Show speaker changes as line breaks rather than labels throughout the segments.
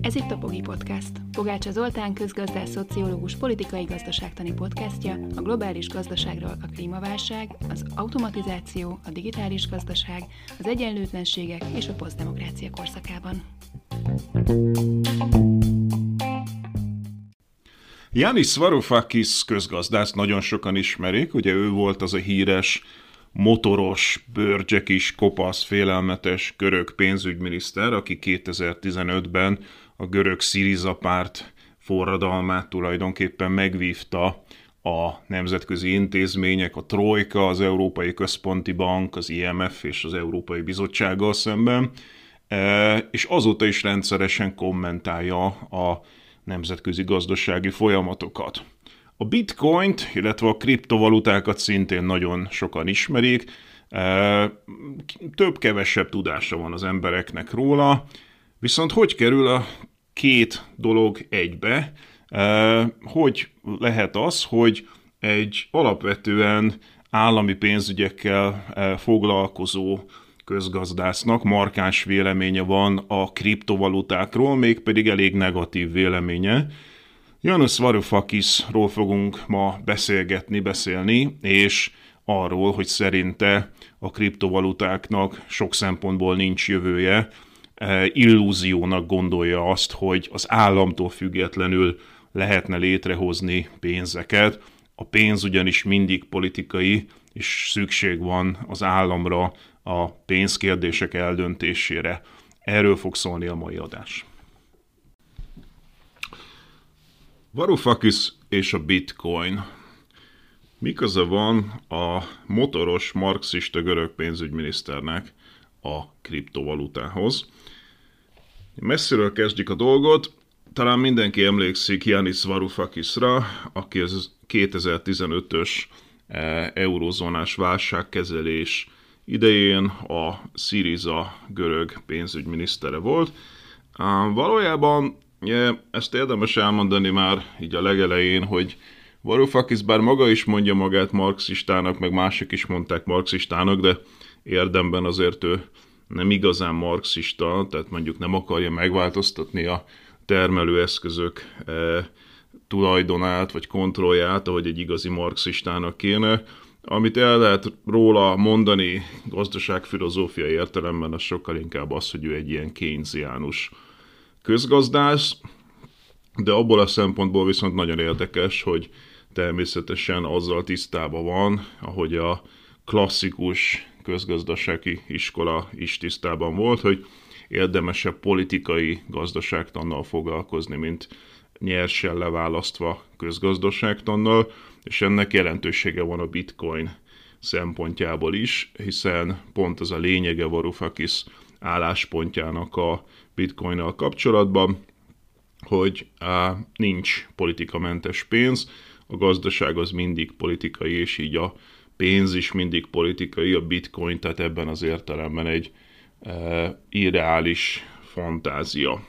Ez itt a Pogi Podcast. Pogácsa Zoltán közgazdás, szociológus, politikai gazdaságtani podcastja a globális gazdaságról a klímaválság, az automatizáció, a digitális gazdaság, az egyenlőtlenségek és a posztdemokrácia korszakában.
Janis Varoufakis közgazdász nagyon sokan ismerik, ugye ő volt az a híres motoros, bőrcsekis, kopasz, félelmetes görög pénzügyminiszter, aki 2015-ben a görög Syriza párt forradalmát tulajdonképpen megvívta a nemzetközi intézmények, a Trojka, az Európai Központi Bank, az IMF és az Európai Bizottsággal szemben, e, és azóta is rendszeresen kommentálja a nemzetközi gazdasági folyamatokat. A bitcoint, illetve a kriptovalutákat szintén nagyon sokan ismerik, több-kevesebb tudása van az embereknek róla, viszont hogy kerül a két dolog egybe? Hogy lehet az, hogy egy alapvetően állami pénzügyekkel foglalkozó közgazdásznak markáns véleménye van a kriptovalutákról, mégpedig elég negatív véleménye. Janusz Varoufakisról fogunk ma beszélgetni, beszélni, és arról, hogy szerinte a kriptovalutáknak sok szempontból nincs jövője, e, illúziónak gondolja azt, hogy az államtól függetlenül lehetne létrehozni pénzeket. A pénz ugyanis mindig politikai, és szükség van az államra a pénzkérdések eldöntésére. Erről fog szólni a mai adás. Varoufakis és a bitcoin. Mi köze van a motoros marxista görög pénzügyminiszternek a kriptovalutához? Messziről kezdjük a dolgot. Talán mindenki emlékszik Janis Varoufakisra, aki az 2015-ös eh, eurozónás válságkezelés idején a Syriza görög pénzügyminisztere volt. Valójában ezt érdemes elmondani már így a legelején, hogy Varoufakis bár maga is mondja magát marxistának, meg mások is mondták marxistának, de érdemben azért ő nem igazán marxista, tehát mondjuk nem akarja megváltoztatni a termelőeszközök e, tulajdonát vagy kontrollját, ahogy egy igazi marxistának kéne, amit el lehet róla mondani gazdaságfilozófia értelemben, az sokkal inkább az, hogy ő egy ilyen keynesiánus közgazdász, de abból a szempontból viszont nagyon érdekes, hogy természetesen azzal tisztában van, ahogy a klasszikus közgazdasági iskola is tisztában volt, hogy érdemesebb politikai gazdaságtannal foglalkozni, mint nyersen leválasztva közgazdaságtannal, és ennek jelentősége van a bitcoin szempontjából is, hiszen pont az a lényege Varoufakis álláspontjának a bitcoinnal kapcsolatban, hogy á, nincs politikamentes pénz, a gazdaság az mindig politikai, és így a pénz is mindig politikai, a bitcoin, tehát ebben az értelemben egy e, irreális fantázia.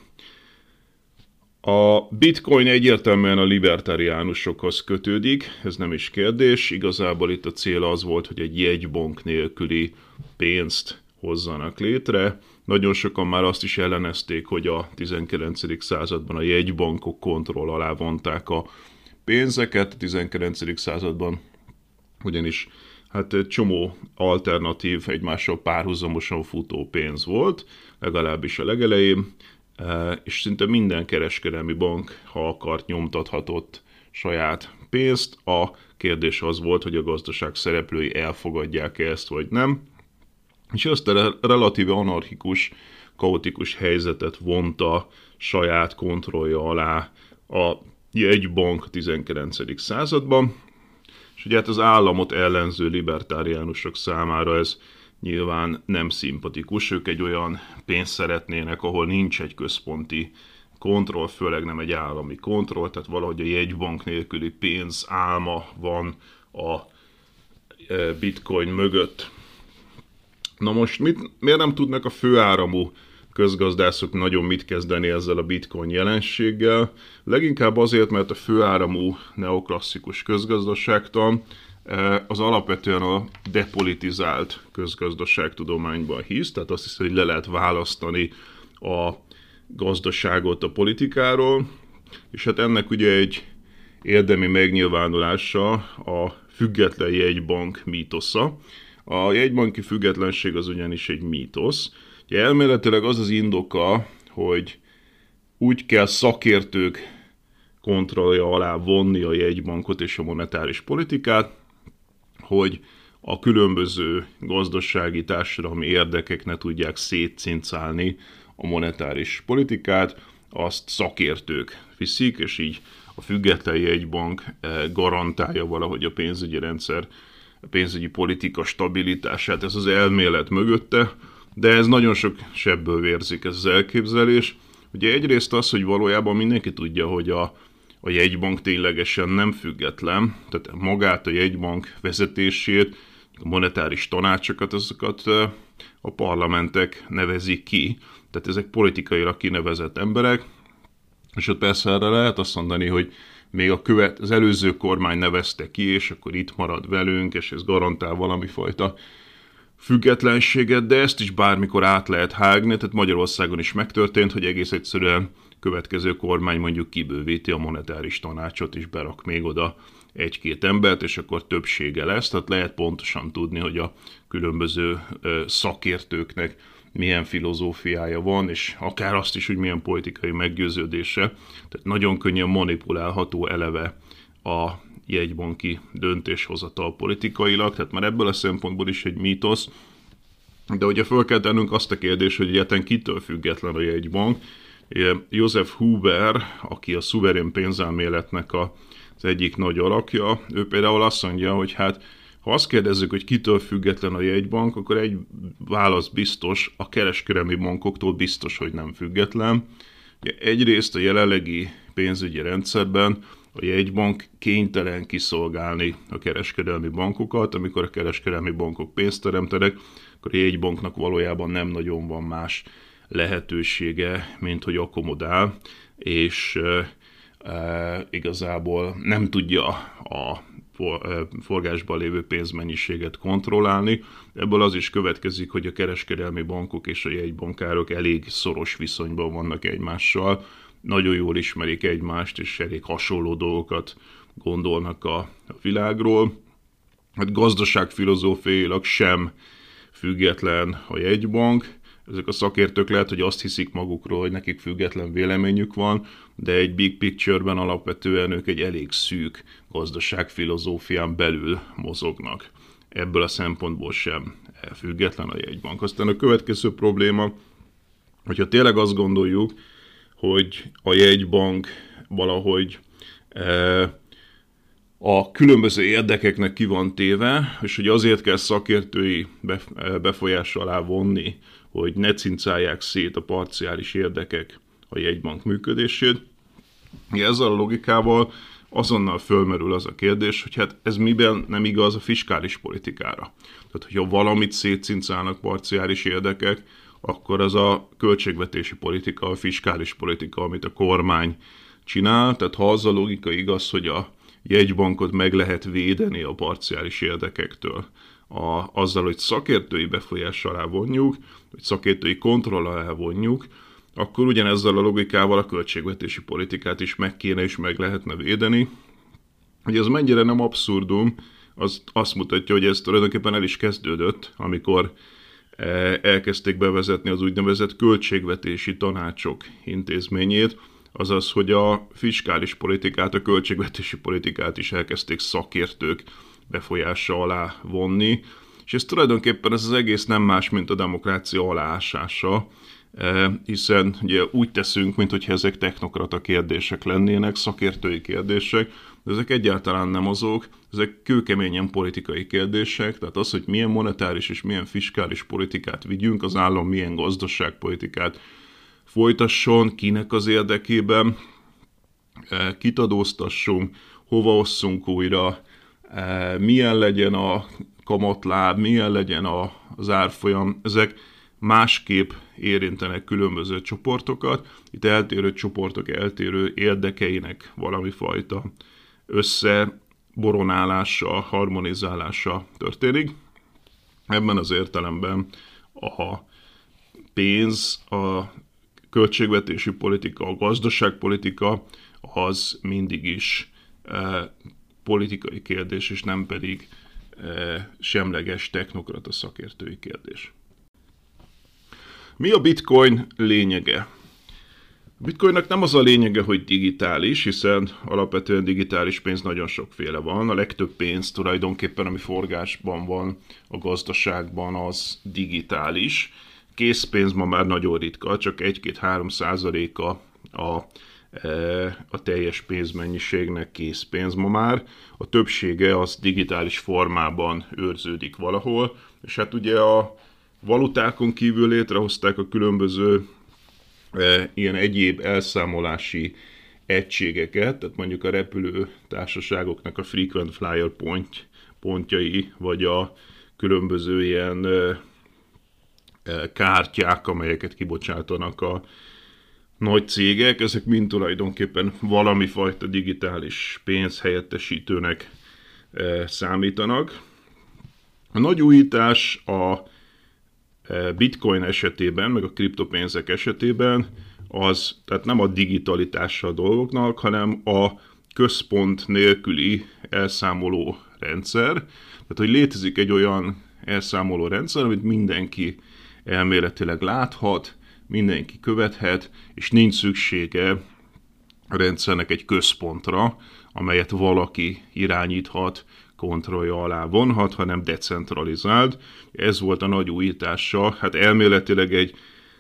A bitcoin egyértelműen a libertariánusokhoz kötődik, ez nem is kérdés. Igazából itt a cél az volt, hogy egy jegybank nélküli pénzt hozzanak létre. Nagyon sokan már azt is ellenezték, hogy a 19. században a jegybankok kontroll alá vonták a pénzeket. A 19. században ugyanis hát egy csomó alternatív, egymással párhuzamosan futó pénz volt, legalábbis a legelején és szinte minden kereskedelmi bank, ha akart, nyomtathatott saját pénzt. A kérdés az volt, hogy a gazdaság szereplői elfogadják -e ezt, vagy nem. És azt a relatíve anarchikus, kaotikus helyzetet vonta saját kontrollja alá a jegybank a 19. században, és ugye hát az államot ellenző libertáriánusok számára ez nyilván nem szimpatikus. Ők egy olyan pénzt szeretnének, ahol nincs egy központi kontroll, főleg nem egy állami kontroll, tehát valahogy a jegybank nélküli pénz álma van a e, bitcoin mögött. Na most mit, miért nem tudnak a főáramú közgazdászok nagyon mit kezdeni ezzel a bitcoin jelenséggel? Leginkább azért, mert a főáramú neoklasszikus közgazdaságtan az alapvetően a depolitizált közgazdaságtudományban hisz, tehát azt hiszem, hogy le lehet választani a gazdaságot a politikáról, és hát ennek ugye egy érdemi megnyilvánulása a független jegybank mítosza. A jegybanki függetlenség az ugyanis egy mítosz. Ugye elméletileg az az indoka, hogy úgy kell szakértők kontrollja alá vonni a jegybankot és a monetáris politikát, hogy a különböző gazdasági társadalmi érdekek ne tudják szétcincálni a monetáris politikát, azt szakértők viszik, és így a független jegybank eh, garantálja valahogy a pénzügyi rendszer, pénzügyi politika stabilitását, ez az elmélet mögötte, de ez nagyon sok sebből vérzik ez az elképzelés. Ugye egyrészt az, hogy valójában mindenki tudja, hogy a, a jegybank ténylegesen nem független, tehát magát a jegybank vezetését, a monetáris tanácsokat, azokat a parlamentek nevezik ki, tehát ezek politikailag kinevezett emberek, és ott persze erre lehet azt mondani, hogy még a követ, az előző kormány nevezte ki, és akkor itt marad velünk, és ez garantál valami fajta függetlenséget, de ezt is bármikor át lehet hágni, tehát Magyarországon is megtörtént, hogy egész egyszerűen következő kormány mondjuk kibővíti a monetáris tanácsot, és berak még oda egy-két embert, és akkor többsége lesz, tehát lehet pontosan tudni, hogy a különböző szakértőknek milyen filozófiája van, és akár azt is, hogy milyen politikai meggyőződése. Tehát nagyon könnyen manipulálható eleve a jegybanki döntéshozatal politikailag, tehát már ebből a szempontból is egy mítosz. De ugye föl kell tennünk azt a kérdést, hogy egyáltalán kitől független a jegybank. József Huber, aki a szuverén pénzelméletnek az egyik nagy alakja, ő például azt mondja, hogy hát ha azt kérdezzük, hogy kitől független a jegybank, akkor egy válasz biztos, a kereskedelmi bankoktól biztos, hogy nem független. Egyrészt a jelenlegi pénzügyi rendszerben a jegybank kénytelen kiszolgálni a kereskedelmi bankokat, amikor a kereskedelmi bankok pénzt teremtenek, akkor a jegybanknak valójában nem nagyon van más lehetősége, mint hogy akkomodál, és e, igazából nem tudja a forgásban lévő pénzmennyiséget kontrollálni. Ebből az is következik, hogy a kereskedelmi bankok és a jegybankárok elég szoros viszonyban vannak egymással, nagyon jól ismerik egymást, és elég hasonló dolgokat gondolnak a, a világról. Hát gazdaságfilozófiailag sem független a jegybank, ezek a szakértők lehet, hogy azt hiszik magukról, hogy nekik független véleményük van, de egy big picture-ben alapvetően ők egy elég szűk gazdaságfilozófián belül mozognak. Ebből a szempontból sem független a jegybank. Aztán a következő probléma, hogyha tényleg azt gondoljuk, hogy a jegybank valahogy e, a különböző érdekeknek ki van téve, és hogy azért kell szakértői befolyás alá vonni hogy ne cincálják szét a parciális érdekek a jegybank működését. Ezzel a logikával azonnal fölmerül az a kérdés, hogy hát ez miben nem igaz a fiskális politikára. Tehát, hogyha valamit szétcincálnak parciális érdekek, akkor az a költségvetési politika, a fiskális politika, amit a kormány csinál. Tehát ha az a logika igaz, hogy a jegybankot meg lehet védeni a parciális érdekektől, a, azzal, hogy szakértői befolyás alá vonjuk, hogy szakértői kontroll alá vonjuk, akkor ugyanezzel a logikával a költségvetési politikát is meg kéne és meg lehetne védeni. Hogy ez mennyire nem abszurdum, az azt mutatja, hogy ez tulajdonképpen el is kezdődött, amikor e, elkezdték bevezetni az úgynevezett költségvetési tanácsok intézményét, azaz, hogy a fiskális politikát, a költségvetési politikát is elkezdték szakértők befolyása alá vonni, és ez tulajdonképpen ez az egész nem más, mint a demokrácia aláásása, eh, hiszen ugye úgy teszünk, mintha ezek technokrata kérdések lennének, szakértői kérdések, de ezek egyáltalán nem azok, ezek kőkeményen politikai kérdések, tehát az, hogy milyen monetáris és milyen fiskális politikát vigyünk, az állam milyen gazdaságpolitikát folytasson, kinek az érdekében, eh, kit adóztassunk, hova osszunk újra, milyen legyen a kamatláb, milyen legyen az árfolyam, ezek másképp érintenek különböző csoportokat. Itt eltérő csoportok eltérő érdekeinek valami fajta össze boronálása, harmonizálása történik. Ebben az értelemben a pénz, a költségvetési politika, a gazdaságpolitika az mindig is e, politikai kérdés, és nem pedig e, semleges technokrata szakértői kérdés. Mi a bitcoin lényege? A bitcoinnak nem az a lényege, hogy digitális, hiszen alapvetően digitális pénz nagyon sokféle van. A legtöbb pénz tulajdonképpen, ami forgásban van a gazdaságban, az digitális. Készpénz ma már nagyon ritka, csak 1-2-3 százaléka a, e, a teljes pénzmennyiségnek készpénz ma már. A többsége az digitális formában őrződik valahol, és hát ugye a valutákon kívül létrehozták a különböző e, ilyen egyéb elszámolási egységeket, tehát mondjuk a repülő társaságoknak a frequent flyer point, pontjai, vagy a különböző ilyen e, e, kártyák, amelyeket kibocsátanak a nagy cégek, ezek mind tulajdonképpen valami fajta digitális pénz helyettesítőnek e, számítanak. A nagy újítás a bitcoin esetében, meg a kriptopénzek esetében az, tehát nem a digitalitása a dolgoknak, hanem a központ nélküli elszámoló rendszer. Tehát, hogy létezik egy olyan elszámoló rendszer, amit mindenki elméletileg láthat, mindenki követhet, és nincs szüksége a rendszernek egy központra, amelyet valaki irányíthat, kontrollja alá vonhat, hanem decentralizált. Ez volt a nagy újítása, hát elméletileg egy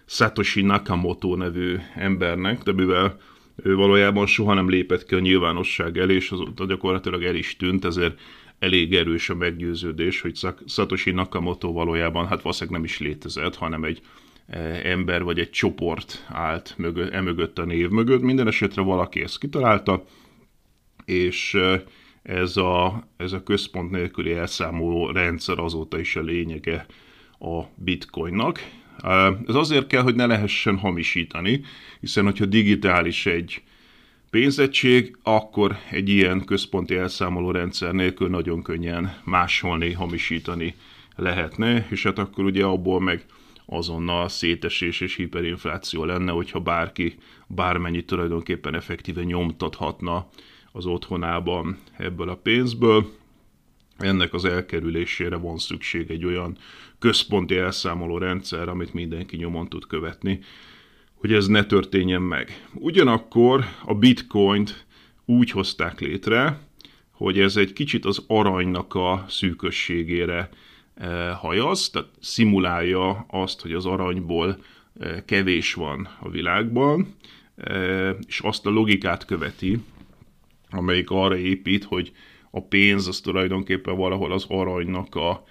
Satoshi Nakamoto nevű embernek, de mivel ő valójában soha nem lépett ki a nyilvánosság elé, és azóta gyakorlatilag el is tűnt, ezért elég erős a meggyőződés, hogy Satoshi Nakamoto valójában hát valószínűleg nem is létezett, hanem egy e, ember vagy egy csoport állt mögött, emögött a név mögött. Minden esetre valaki ezt kitalálta, és e, ez a, ez a központ nélküli elszámoló rendszer azóta is a lényege a bitcoinnak. Ez azért kell, hogy ne lehessen hamisítani, hiszen hogyha digitális egy pénzegység, akkor egy ilyen központi elszámoló rendszer nélkül nagyon könnyen másolni, hamisítani lehetne, és hát akkor ugye abból meg azonnal szétesés és hiperinfláció lenne, hogyha bárki bármennyit tulajdonképpen effektíve nyomtathatna az otthonában ebből a pénzből. Ennek az elkerülésére van szükség egy olyan központi elszámoló rendszer, amit mindenki nyomon tud követni, hogy ez ne történjen meg. Ugyanakkor a bitcoint úgy hozták létre, hogy ez egy kicsit az aranynak a szűkösségére eh, hajaz, tehát szimulálja azt, hogy az aranyból eh, kevés van a világban, eh, és azt a logikát követi, amelyik arra épít, hogy a pénz az tulajdonképpen valahol az aranynak a,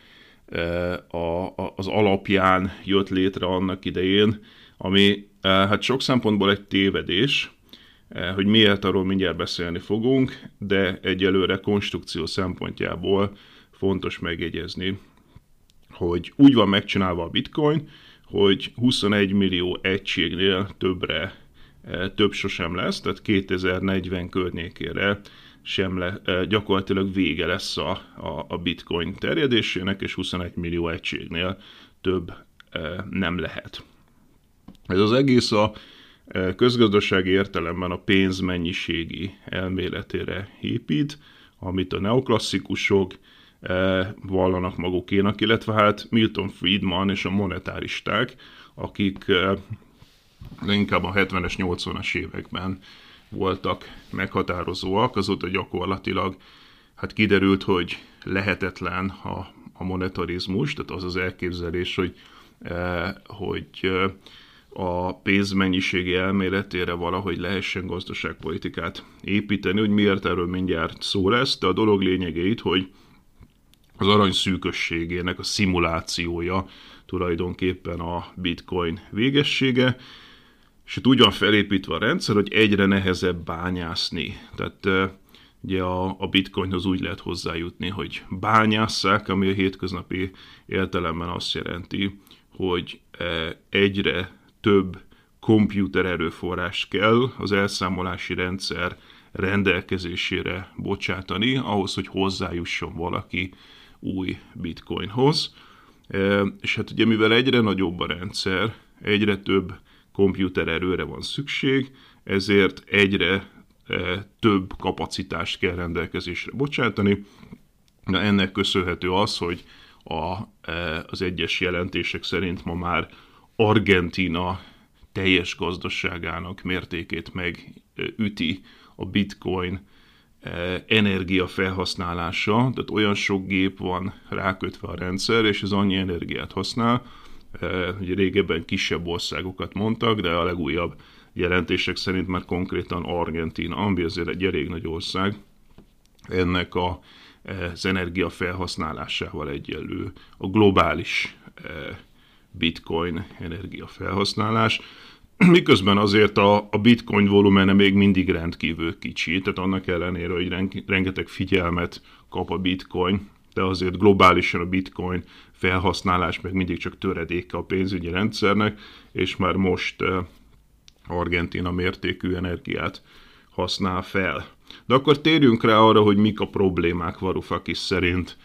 e, a, a, az alapján jött létre annak idején, ami e, hát sok szempontból egy tévedés, e, hogy miért arról mindjárt beszélni fogunk, de egyelőre konstrukció szempontjából fontos megjegyezni, hogy úgy van megcsinálva a bitcoin, hogy 21 millió egységnél többre több sosem lesz, tehát 2040 környékére sem le, gyakorlatilag vége lesz a, a, a bitcoin terjedésének, és 21 millió egységnél több nem lehet. Ez az egész a közgazdasági értelemben a pénzmennyiségi elméletére épít, amit a neoklasszikusok vallanak magukénak, illetve hát Milton Friedman és a monetáristák, akik inkább a 70-es, 80-as években voltak meghatározóak, azóta gyakorlatilag hát kiderült, hogy lehetetlen a, a monetarizmus, tehát az az elképzelés, hogy, eh, hogy eh, a pénzmennyiségi elméletére valahogy lehessen gazdaságpolitikát építeni, hogy miért erről mindjárt szó lesz, de a dolog lényegeit, hogy az arany szűkösségének a szimulációja tulajdonképpen a bitcoin végessége, és itt úgy van felépítve a rendszer, hogy egyre nehezebb bányászni. Tehát ugye a, a bitcoinhoz úgy lehet hozzájutni, hogy bányásszák, ami a hétköznapi értelemben azt jelenti, hogy egyre több komputer erőforrás kell az elszámolási rendszer rendelkezésére bocsátani, ahhoz, hogy hozzájusson valaki új bitcoinhoz. És hát ugye mivel egyre nagyobb a rendszer, egyre több erőre van szükség, ezért egyre több kapacitást kell rendelkezésre bocsátani. Na, ennek köszönhető az, hogy a, az egyes jelentések szerint ma már Argentina teljes gazdaságának mértékét megüti a bitcoin energia felhasználása, tehát olyan sok gép van rákötve a rendszer, és ez annyi energiát használ, hogy régebben kisebb országokat mondtak, de a legújabb jelentések szerint már konkrétan Argentina, ami azért egy elég nagy ország, ennek a, az energia felhasználásával egyenlő a globális bitcoin energiafelhasználás, miközben azért a, a bitcoin volumene még mindig rendkívül kicsi, tehát annak ellenére, hogy rengeteg figyelmet kap a bitcoin, de azért globálisan a bitcoin felhasználás meg mindig csak töredéke a pénzügyi rendszernek, és már most uh, Argentina mértékű energiát használ fel. De akkor térjünk rá arra, hogy mik a problémák Varoufakis szerint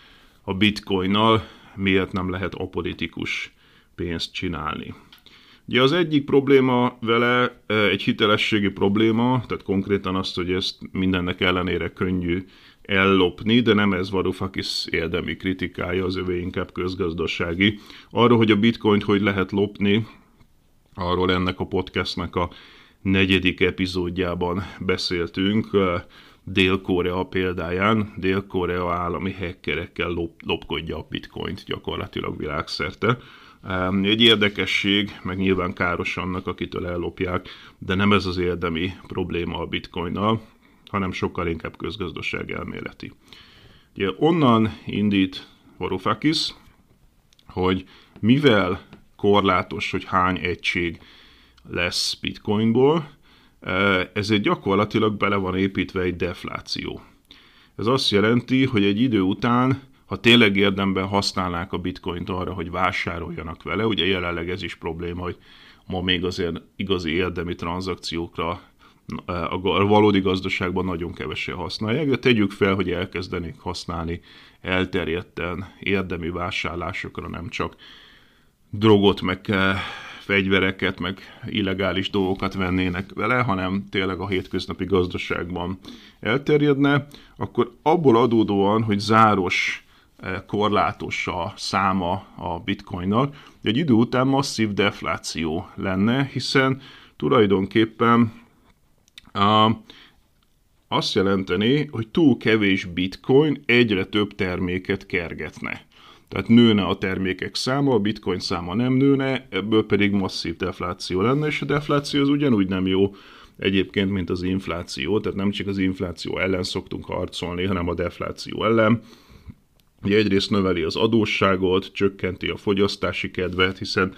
a bitcoinnal, miért nem lehet apolitikus pénzt csinálni. Ugye az egyik probléma vele egy hitelességi probléma, tehát konkrétan azt, hogy ezt mindennek ellenére könnyű ellopni, de nem ez Varoufakis érdemi kritikája, az övé inkább közgazdasági. Arról, hogy a bitcoint hogy lehet lopni, arról ennek a podcastnek a negyedik epizódjában beszéltünk, Dél-Korea példáján. Dél-Korea állami hackerekkel lop, lopkodja a bitcoint gyakorlatilag világszerte. Egy érdekesség, meg nyilván káros annak, akitől ellopják, de nem ez az érdemi probléma a bitcoinnal, hanem sokkal inkább közgazdaság elméleti. Ugye onnan indít Varoufakis, hogy mivel korlátos, hogy hány egység lesz bitcoinból, ezért gyakorlatilag bele van építve egy defláció. Ez azt jelenti, hogy egy idő után ha tényleg érdemben használnák a bitcoint arra, hogy vásároljanak vele, ugye jelenleg ez is probléma, hogy ma még azért igazi érdemi tranzakciókra a valódi gazdaságban nagyon kevesen használják, de tegyük fel, hogy elkezdenék használni elterjedten érdemi vásárlásokra, nem csak drogot, meg fegyvereket, meg illegális dolgokat vennének vele, hanem tényleg a hétköznapi gazdaságban elterjedne, akkor abból adódóan, hogy záros korlátos a száma a bitcoinnak, egy idő után masszív defláció lenne, hiszen tulajdonképpen a, azt jelenteni, hogy túl kevés bitcoin egyre több terméket kergetne. Tehát nőne a termékek száma, a bitcoin száma nem nőne, ebből pedig masszív defláció lenne, és a defláció az ugyanúgy nem jó egyébként, mint az infláció, tehát nem csak az infláció ellen szoktunk harcolni, hanem a defláció ellen. Ugye egyrészt növeli az adósságot, csökkenti a fogyasztási kedvet, hiszen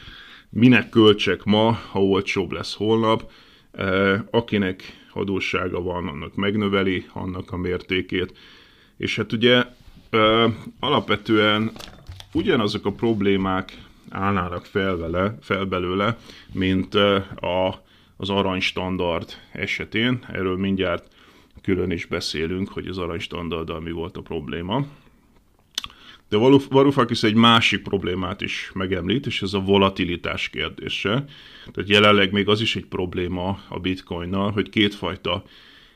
minek költsek ma, ha olcsóbb lesz holnap, e, akinek adóssága van, annak megnöveli annak a mértékét. És hát ugye alapvetően ugyanazok a problémák állnának fel, vele, fel belőle, mint a, az aranystandard esetén. Erről mindjárt külön is beszélünk, hogy az aranystandarddal mi volt a probléma. De Varoufakis egy másik problémát is megemlít, és ez a volatilitás kérdése. Tehát jelenleg még az is egy probléma a bitcoinnal, hogy kétfajta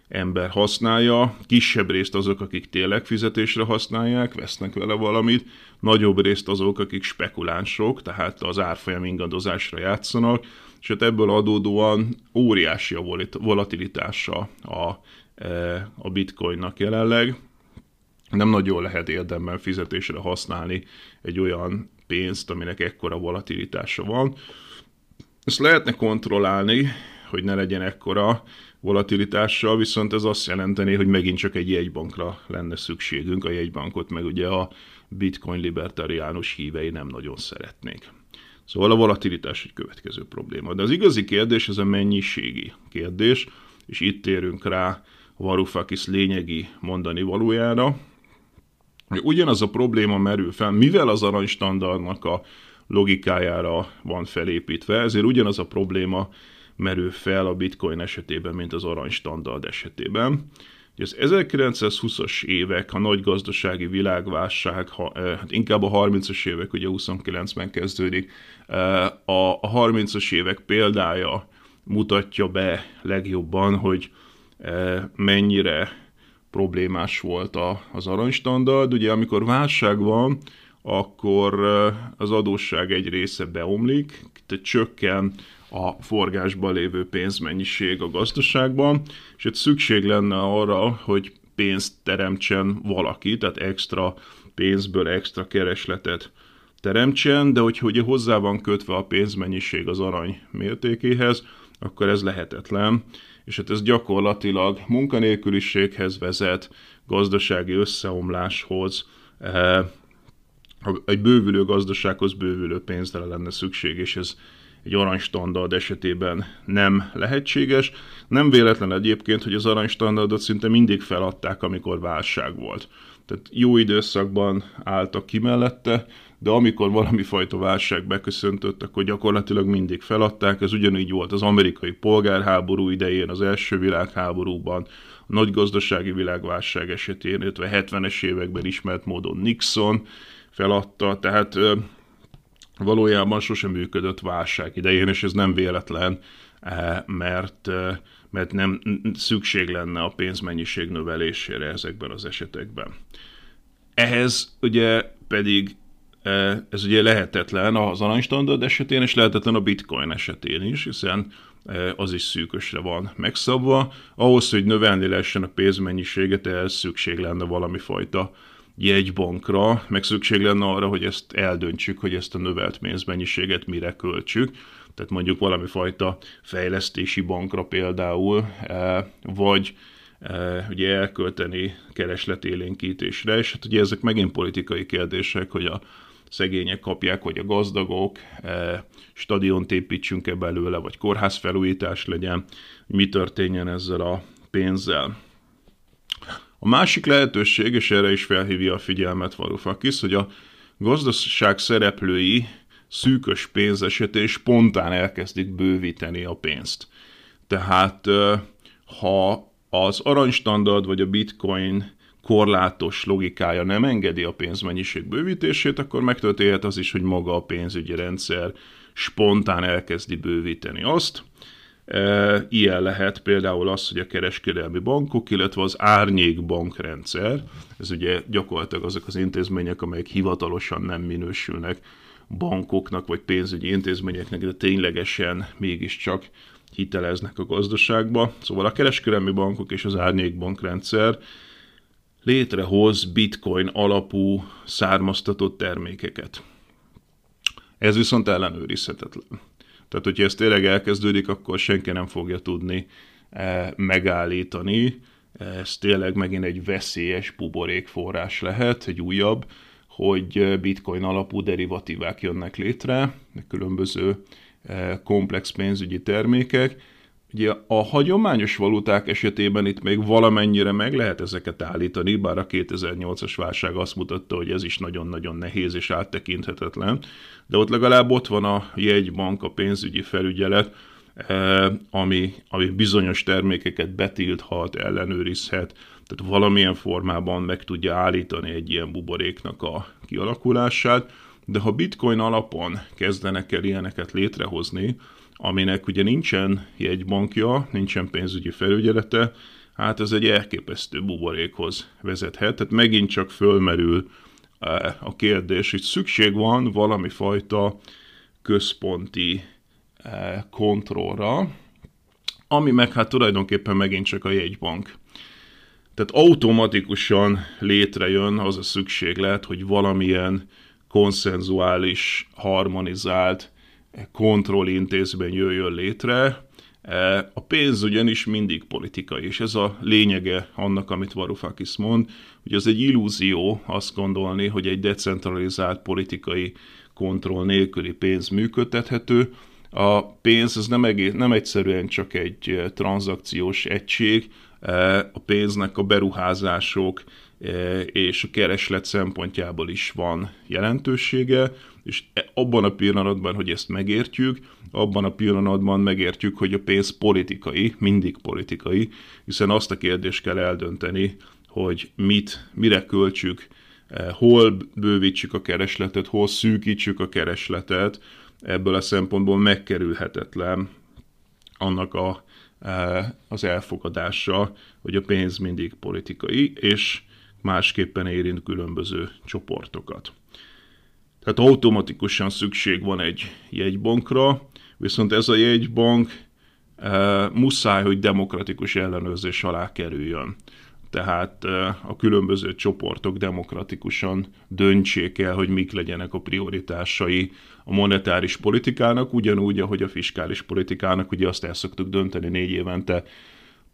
ember használja, kisebb részt azok, akik tényleg fizetésre használják, vesznek vele valamit, nagyobb részt azok, akik spekulánsok, tehát az árfolyam ingadozásra játszanak, és hát ebből adódóan óriási a volatilitása a, e, a bitcoinnak jelenleg nem nagyon lehet érdemben fizetésre használni egy olyan pénzt, aminek ekkora volatilitása van. Ezt lehetne kontrollálni, hogy ne legyen ekkora volatilitással, viszont ez azt jelenteni, hogy megint csak egy jegybankra lenne szükségünk. A jegybankot meg ugye a bitcoin libertariánus hívei nem nagyon szeretnék. Szóval a volatilitás egy következő probléma. De az igazi kérdés ez a mennyiségi kérdés, és itt térünk rá Varoufakis lényegi mondani valójára, Ugyanaz a probléma merül fel, mivel az aranystandardnak a logikájára van felépítve, ezért ugyanaz a probléma merül fel a bitcoin esetében, mint az aranystandard esetében. Az 1920-as évek, a nagy gazdasági világválság, ha, hát inkább a 30-as évek, ugye 29-ben kezdődik, a 30-as évek példája mutatja be legjobban, hogy mennyire problémás volt az aranystandard. Ugye amikor válság van, akkor az adósság egy része beomlik, tehát csökken a forgásban lévő pénzmennyiség a gazdaságban, és itt szükség lenne arra, hogy pénzt teremtsen valaki, tehát extra pénzből extra keresletet teremtsen, de hogyha ugye hozzá van kötve a pénzmennyiség az arany mértékéhez, akkor ez lehetetlen, és hát ez gyakorlatilag munkanélküliséghez vezet, gazdasági összeomláshoz, eh, egy bővülő gazdasághoz bővülő pénzre lenne szükség, és ez egy aranystandard esetében nem lehetséges. Nem véletlen egyébként, hogy az aranystandardot szinte mindig feladták, amikor válság volt. Tehát jó időszakban álltak ki mellette, de amikor valami fajta válság beköszöntött, akkor gyakorlatilag mindig feladták. Ez ugyanígy volt az amerikai polgárháború idején, az első világháborúban, a nagy gazdasági világválság esetén, illetve 70-es években ismert módon Nixon feladta, tehát valójában sosem működött válság idején, és ez nem véletlen, eh, mert, mert nem szükség lenne a pénzmennyiség növelésére ezekben az esetekben. Ehhez ugye pedig ez ugye lehetetlen az aranystandard esetén, és lehetetlen a bitcoin esetén is, hiszen az is szűkösre van megszabva. Ahhoz, hogy növelni lehessen a pénzmennyiséget, ehhez szükség lenne valami fajta jegybankra, meg szükség lenne arra, hogy ezt eldöntsük, hogy ezt a növelt pénzmennyiséget mire költsük. Tehát mondjuk valami fajta fejlesztési bankra például, vagy ugye elkölteni keresletélénkítésre, és hát ugye ezek megint politikai kérdések, hogy a szegények kapják, vagy a gazdagok, e, stadiont építsünk-e belőle, vagy kórházfelújítás legyen, mi történjen ezzel a pénzzel. A másik lehetőség, és erre is felhívja a figyelmet Varoufakis, hogy a gazdaság szereplői szűkös pénz esetén spontán elkezdik bővíteni a pénzt. Tehát ha az aranystandard vagy a bitcoin korlátos logikája nem engedi a pénzmennyiség bővítését, akkor megtörténhet az is, hogy maga a pénzügyi rendszer spontán elkezdi bővíteni azt, Ilyen lehet például az, hogy a kereskedelmi bankok, illetve az árnyék bankrendszer, ez ugye gyakorlatilag azok az intézmények, amelyek hivatalosan nem minősülnek bankoknak vagy pénzügyi intézményeknek, de ténylegesen mégiscsak hiteleznek a gazdaságba. Szóval a kereskedelmi bankok és az árnyék bankrendszer létrehoz bitcoin alapú származtatott termékeket. Ez viszont ellenőrizhetetlen. Tehát, hogyha ez tényleg elkezdődik, akkor senki nem fogja tudni eh, megállítani. Ez tényleg megint egy veszélyes buborékforrás lehet, egy újabb, hogy eh, bitcoin alapú derivatívák jönnek létre, különböző eh, komplex pénzügyi termékek, Ugye a hagyományos valuták esetében itt még valamennyire meg lehet ezeket állítani, bár a 2008-as válság azt mutatta, hogy ez is nagyon-nagyon nehéz és áttekinthetetlen, de ott legalább ott van a jegybank, a pénzügyi felügyelet, eh, ami, ami bizonyos termékeket betilthat, ellenőrizhet, tehát valamilyen formában meg tudja állítani egy ilyen buboréknak a kialakulását, de ha bitcoin alapon kezdenek el ilyeneket létrehozni, aminek ugye nincsen jegybankja, nincsen pénzügyi felügyelete, hát ez egy elképesztő buborékhoz vezethet. Tehát megint csak fölmerül eh, a kérdés, hogy szükség van valami fajta központi eh, kontrollra, ami meg hát tulajdonképpen megint csak a jegybank. Tehát automatikusan létrejön az a szükséglet, hogy valamilyen konszenzuális, harmonizált kontrollintézmény jöjjön létre. E, a pénz ugyanis mindig politikai, és ez a lényege annak, amit Varoufakis mond, hogy az egy illúzió azt gondolni, hogy egy decentralizált politikai kontroll nélküli pénz működtethető. A pénz ez nem, egész, nem egyszerűen csak egy tranzakciós egység, e, a pénznek a beruházások és a kereslet szempontjából is van jelentősége, és e, abban a pillanatban, hogy ezt megértjük, abban a pillanatban megértjük, hogy a pénz politikai, mindig politikai, hiszen azt a kérdést kell eldönteni, hogy mit, mire költsük, e, hol bővítsük a keresletet, hol szűkítsük a keresletet, ebből a szempontból megkerülhetetlen annak a, e, az elfogadása, hogy a pénz mindig politikai, és másképpen érint különböző csoportokat. Tehát automatikusan szükség van egy jegybankra, viszont ez a jegybank e, muszáj, hogy demokratikus ellenőrzés alá kerüljön. Tehát e, a különböző csoportok demokratikusan döntsék el, hogy mik legyenek a prioritásai a monetáris politikának, ugyanúgy, ahogy a fiskális politikának, ugye azt el szoktuk dönteni négy évente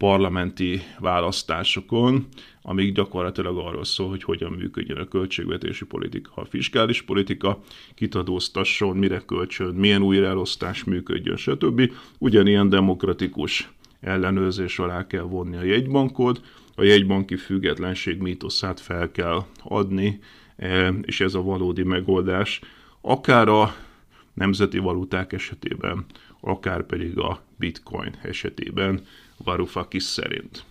parlamenti választásokon, amik gyakorlatilag arról szól, hogy hogyan működjön a költségvetési politika, a fiskális politika, kitadóztasson, mire költsön, milyen újraelosztás működjön, stb. Ugyanilyen demokratikus ellenőrzés alá kell vonni a jegybankot, a jegybanki függetlenség mítoszát fel kell adni, e, és ez a valódi megoldás, akár a nemzeti valuták esetében, akár pedig a bitcoin esetében Varoufakis szerint.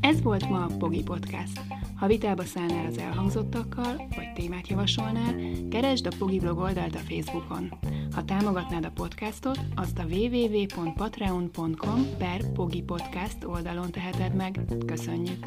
Ez volt ma a Pogi Podcast. Ha vitába szállnál az elhangzottakkal, vagy témát javasolnál, keresd a Pogi blog oldalt a Facebookon. Ha támogatnád a podcastot, azt a www.patreon.com per Pogi Podcast oldalon teheted meg. Köszönjük!